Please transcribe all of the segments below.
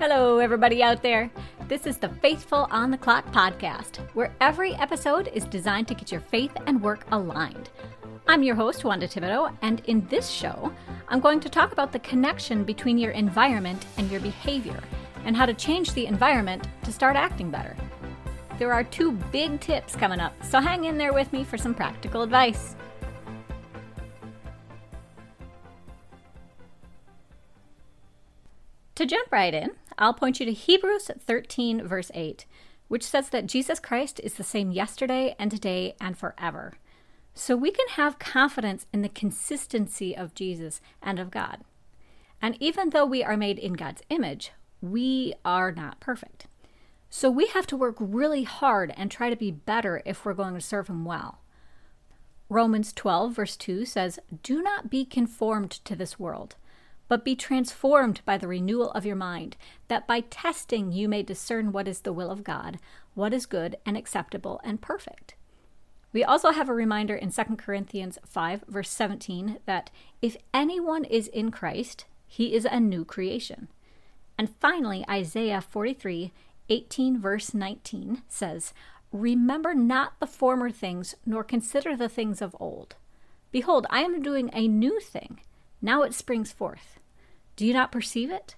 Hello, everybody out there. This is the Faithful on the Clock podcast, where every episode is designed to get your faith and work aligned. I'm your host, Wanda Thibodeau, and in this show, I'm going to talk about the connection between your environment and your behavior, and how to change the environment to start acting better. There are two big tips coming up, so hang in there with me for some practical advice. To jump right in, I'll point you to Hebrews 13, verse 8, which says that Jesus Christ is the same yesterday and today and forever. So we can have confidence in the consistency of Jesus and of God. And even though we are made in God's image, we are not perfect. So we have to work really hard and try to be better if we're going to serve Him well. Romans 12, verse 2 says, Do not be conformed to this world but be transformed by the renewal of your mind, that by testing you may discern what is the will of God, what is good and acceptable and perfect. We also have a reminder in 2 Corinthians 5, verse 17, that if anyone is in Christ, he is a new creation. And finally, Isaiah 43, 18, verse 19 says, Remember not the former things, nor consider the things of old. Behold, I am doing a new thing. Now it springs forth. Do you not perceive it?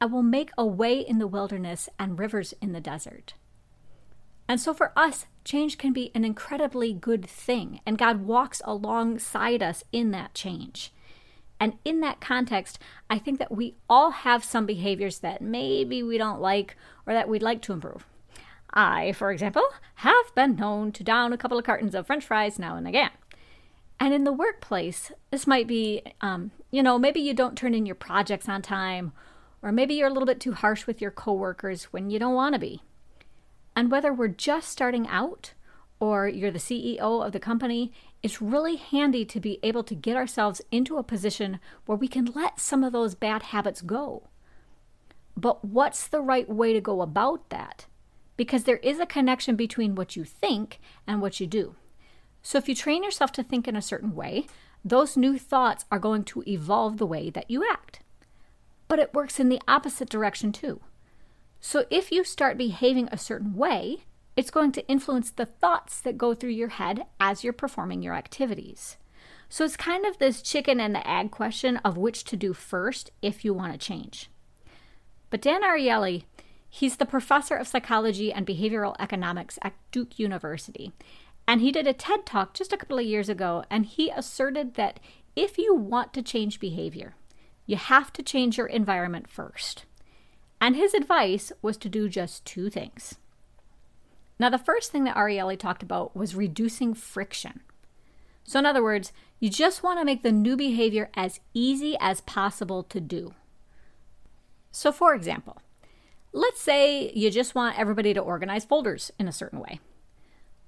I will make a way in the wilderness and rivers in the desert. And so for us, change can be an incredibly good thing, and God walks alongside us in that change. And in that context, I think that we all have some behaviors that maybe we don't like or that we'd like to improve. I, for example, have been known to down a couple of cartons of french fries now and again. And in the workplace, this might be, um, you know, maybe you don't turn in your projects on time, or maybe you're a little bit too harsh with your coworkers when you don't want to be. And whether we're just starting out or you're the CEO of the company, it's really handy to be able to get ourselves into a position where we can let some of those bad habits go. But what's the right way to go about that? Because there is a connection between what you think and what you do. So if you train yourself to think in a certain way, those new thoughts are going to evolve the way that you act. But it works in the opposite direction too. So if you start behaving a certain way, it's going to influence the thoughts that go through your head as you're performing your activities. So it's kind of this chicken and the egg question of which to do first if you want to change. But Dan Ariely, he's the professor of psychology and behavioral economics at Duke University, and he did a TED talk just a couple of years ago, and he asserted that if you want to change behavior, you have to change your environment first. And his advice was to do just two things. Now, the first thing that Ariely talked about was reducing friction. So, in other words, you just want to make the new behavior as easy as possible to do. So, for example, let's say you just want everybody to organize folders in a certain way.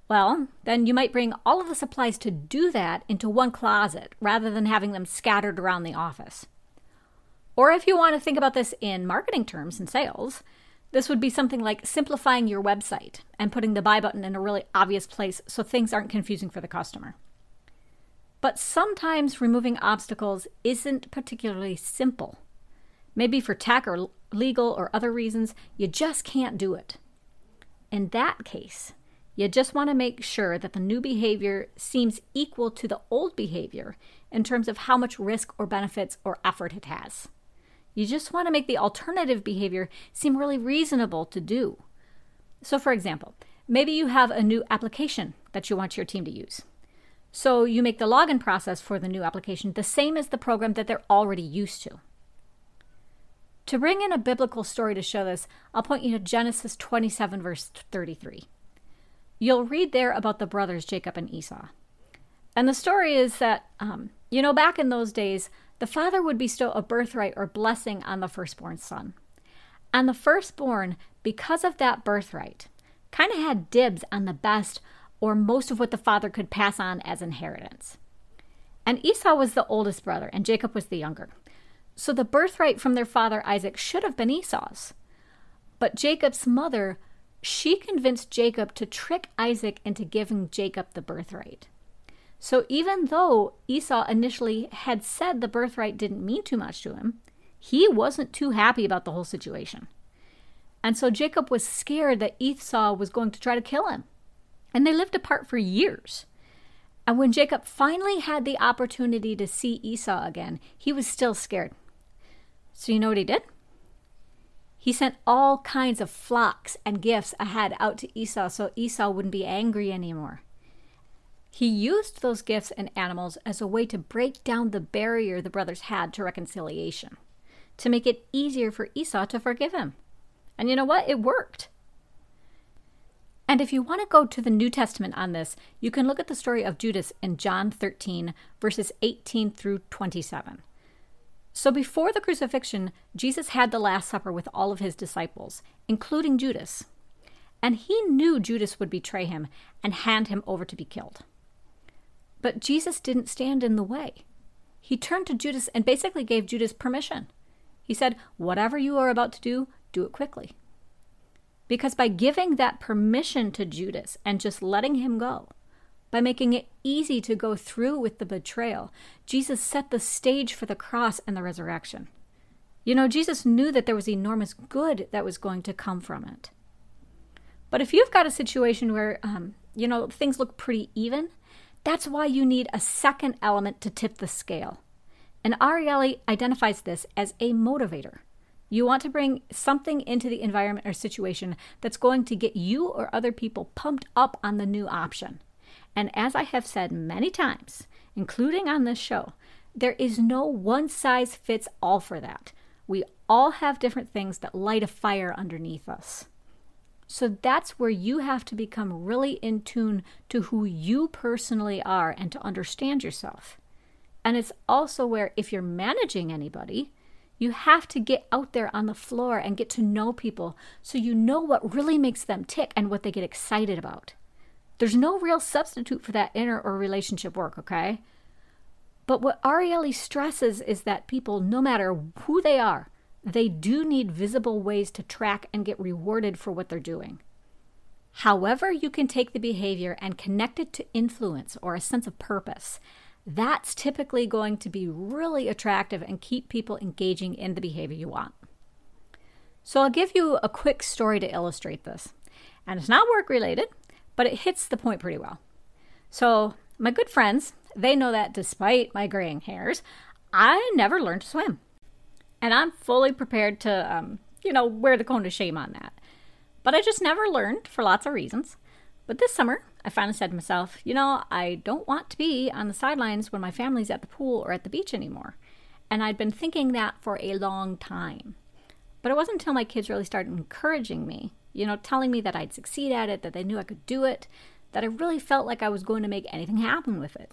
Well, then you might bring all of the supplies to do that into one closet rather than having them scattered around the office. Or if you want to think about this in marketing terms and sales, this would be something like simplifying your website and putting the buy button in a really obvious place so things aren't confusing for the customer. But sometimes removing obstacles isn't particularly simple. Maybe for tech or legal or other reasons, you just can't do it. In that case, you just want to make sure that the new behavior seems equal to the old behavior in terms of how much risk or benefits or effort it has. You just want to make the alternative behavior seem really reasonable to do. So, for example, maybe you have a new application that you want your team to use. So, you make the login process for the new application the same as the program that they're already used to. To bring in a biblical story to show this, I'll point you to Genesis 27, verse 33 you'll read there about the brothers Jacob and Esau. And the story is that, um, you know, back in those days, the father would bestow a birthright or blessing on the firstborn son. And the firstborn, because of that birthright, kind of had dibs on the best or most of what the father could pass on as inheritance. And Esau was the oldest brother, and Jacob was the younger. So the birthright from their father Isaac should have been Esau's. But Jacob's mother she convinced Jacob to trick Isaac into giving Jacob the birthright. So even though Esau initially had said the birthright didn't mean too much to him, He wasn't too happy about the whole situation. And so Jacob was scared that Esau was going to try to kill him. And they lived apart for years. And when Jacob finally had the opportunity to see Esau again, he was still scared. So you know what he did? He sent all kinds of flocks and gifts ahead out to Esau so Esau wouldn't be angry anymore. He used those gifts and animals as a way to break down the barrier the brothers had to reconciliation, to make it easier for Esau to forgive him. And you know what? It worked. And if you want to go to the New Testament on this, you can look at the story of Judas in John 13, verses 18 through 27. So before the crucifixion, Jesus had the Last Supper with all of his disciples, including Judas. And he knew Judas would betray him and hand him over to be killed. But Jesus didn't stand in the way. He turned to Judas and basically gave Judas permission. He said, Whatever you are about to do, do it quickly. Because by giving that permission to Judas and just letting him go, by making it easy to go through with the betrayal, Jesus set the stage for the cross and the resurrection. You know, Jesus knew that there was enormous good that was going to come from it. But if you've got a situation where, um, you know, things look pretty even, that's why you need a second element to tip the scale. And Ariely identifies this as a motivator. You want to bring something into the environment or situation that's going to get you or other people pumped up on the new option. And as I have said many times, including on this show, there is no one size fits all for that. We all have different things that light a fire underneath us. So that's where you have to become really in tune to who you personally are and to understand yourself. And it's also where, if you're managing anybody, you have to get out there on the floor and get to know people so you know what really makes them tick and what they get excited about. There's no real substitute for that inner or relationship work, okay? But what Ariely stresses is that people, no matter who they are, they do need visible ways to track and get rewarded for what they're doing. However, you can take the behavior and connect it to influence or a sense of purpose that's typically going to be really attractive and keep people engaging in the behavior you want. So I'll give you a quick story to illustrate this. And it's not work related, but it hits the point pretty well. So, my good friends, they know that despite my graying hairs, I never learned to swim. And I'm fully prepared to, um, you know, wear the cone of shame on that. But I just never learned for lots of reasons. But this summer, I finally said to myself, you know, I don't want to be on the sidelines when my family's at the pool or at the beach anymore. And I'd been thinking that for a long time. But it wasn't until my kids really started encouraging me, you know, telling me that I'd succeed at it, that they knew I could do it, that I really felt like I was going to make anything happen with it.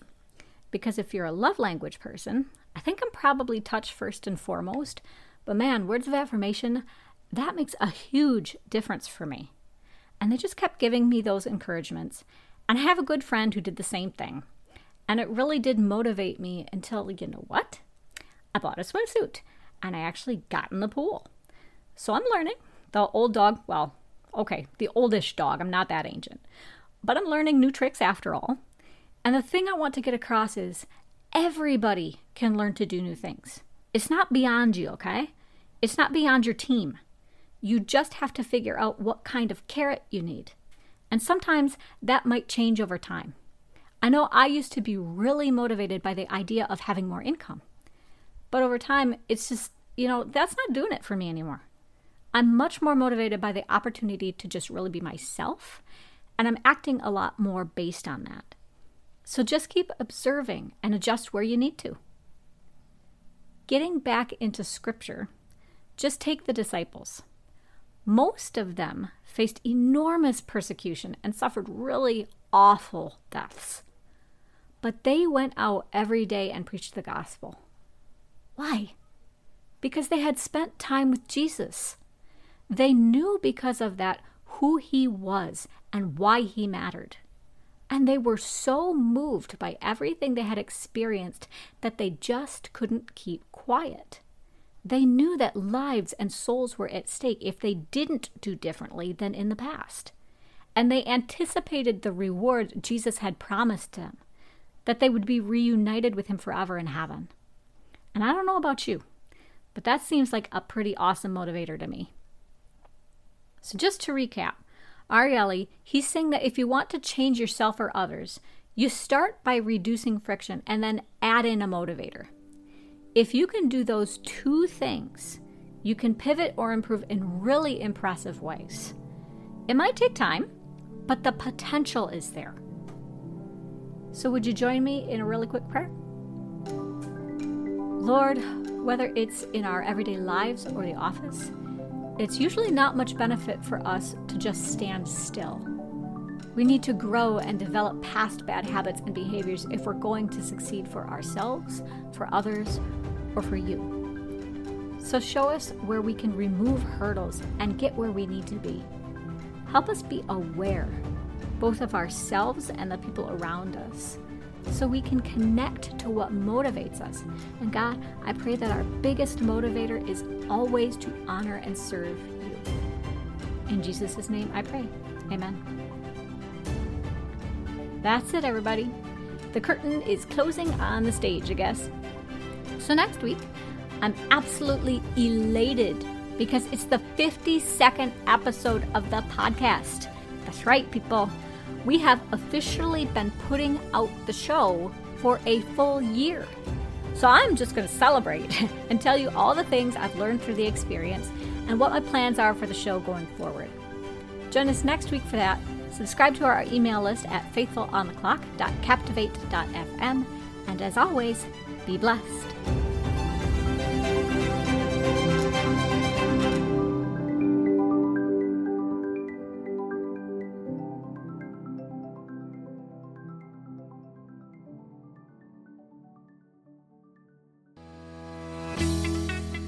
Because if you're a love language person, I think I'm probably touch first and foremost. But man, words of affirmation, that makes a huge difference for me. And they just kept giving me those encouragements. And I have a good friend who did the same thing. And it really did motivate me until, you know what? I bought a swimsuit and I actually got in the pool. So I'm learning. The old dog, well, okay, the oldish dog, I'm not that ancient. But I'm learning new tricks after all. And the thing I want to get across is everybody can learn to do new things. It's not beyond you, okay? It's not beyond your team. You just have to figure out what kind of carrot you need. And sometimes that might change over time. I know I used to be really motivated by the idea of having more income. But over time, it's just, you know, that's not doing it for me anymore. I'm much more motivated by the opportunity to just really be myself, and I'm acting a lot more based on that. So just keep observing and adjust where you need to. Getting back into scripture, just take the disciples. Most of them faced enormous persecution and suffered really awful deaths. But they went out every day and preached the gospel. Why? Because they had spent time with Jesus. They knew because of that who he was and why he mattered. And they were so moved by everything they had experienced that they just couldn't keep quiet. They knew that lives and souls were at stake if they didn't do differently than in the past. And they anticipated the reward Jesus had promised them, that they would be reunited with him forever in heaven. And I don't know about you, but that seems like a pretty awesome motivator to me. So, just to recap, Ariely, he's saying that if you want to change yourself or others, you start by reducing friction and then add in a motivator. If you can do those two things, you can pivot or improve in really impressive ways. It might take time, but the potential is there. So, would you join me in a really quick prayer? Lord, whether it's in our everyday lives or the office, it's usually not much benefit for us to just stand still. We need to grow and develop past bad habits and behaviors if we're going to succeed for ourselves, for others, or for you. So show us where we can remove hurdles and get where we need to be. Help us be aware, both of ourselves and the people around us, so we can connect to what motivates us. And God, I pray that our biggest motivator is always to honor and serve you. In Jesus' name I pray. Amen. That's it, everybody. The curtain is closing on the stage, I guess. So next week, I'm absolutely elated because it's the 52nd episode of the podcast. That's right, people. We have officially been putting out the show for a full year. So I'm just going to celebrate and tell you all the things I've learned through the experience and what my plans are for the show going forward. Join us next week for that. Subscribe to our email list at faithfulontheclock.captivate.fm. And as always, be blessed.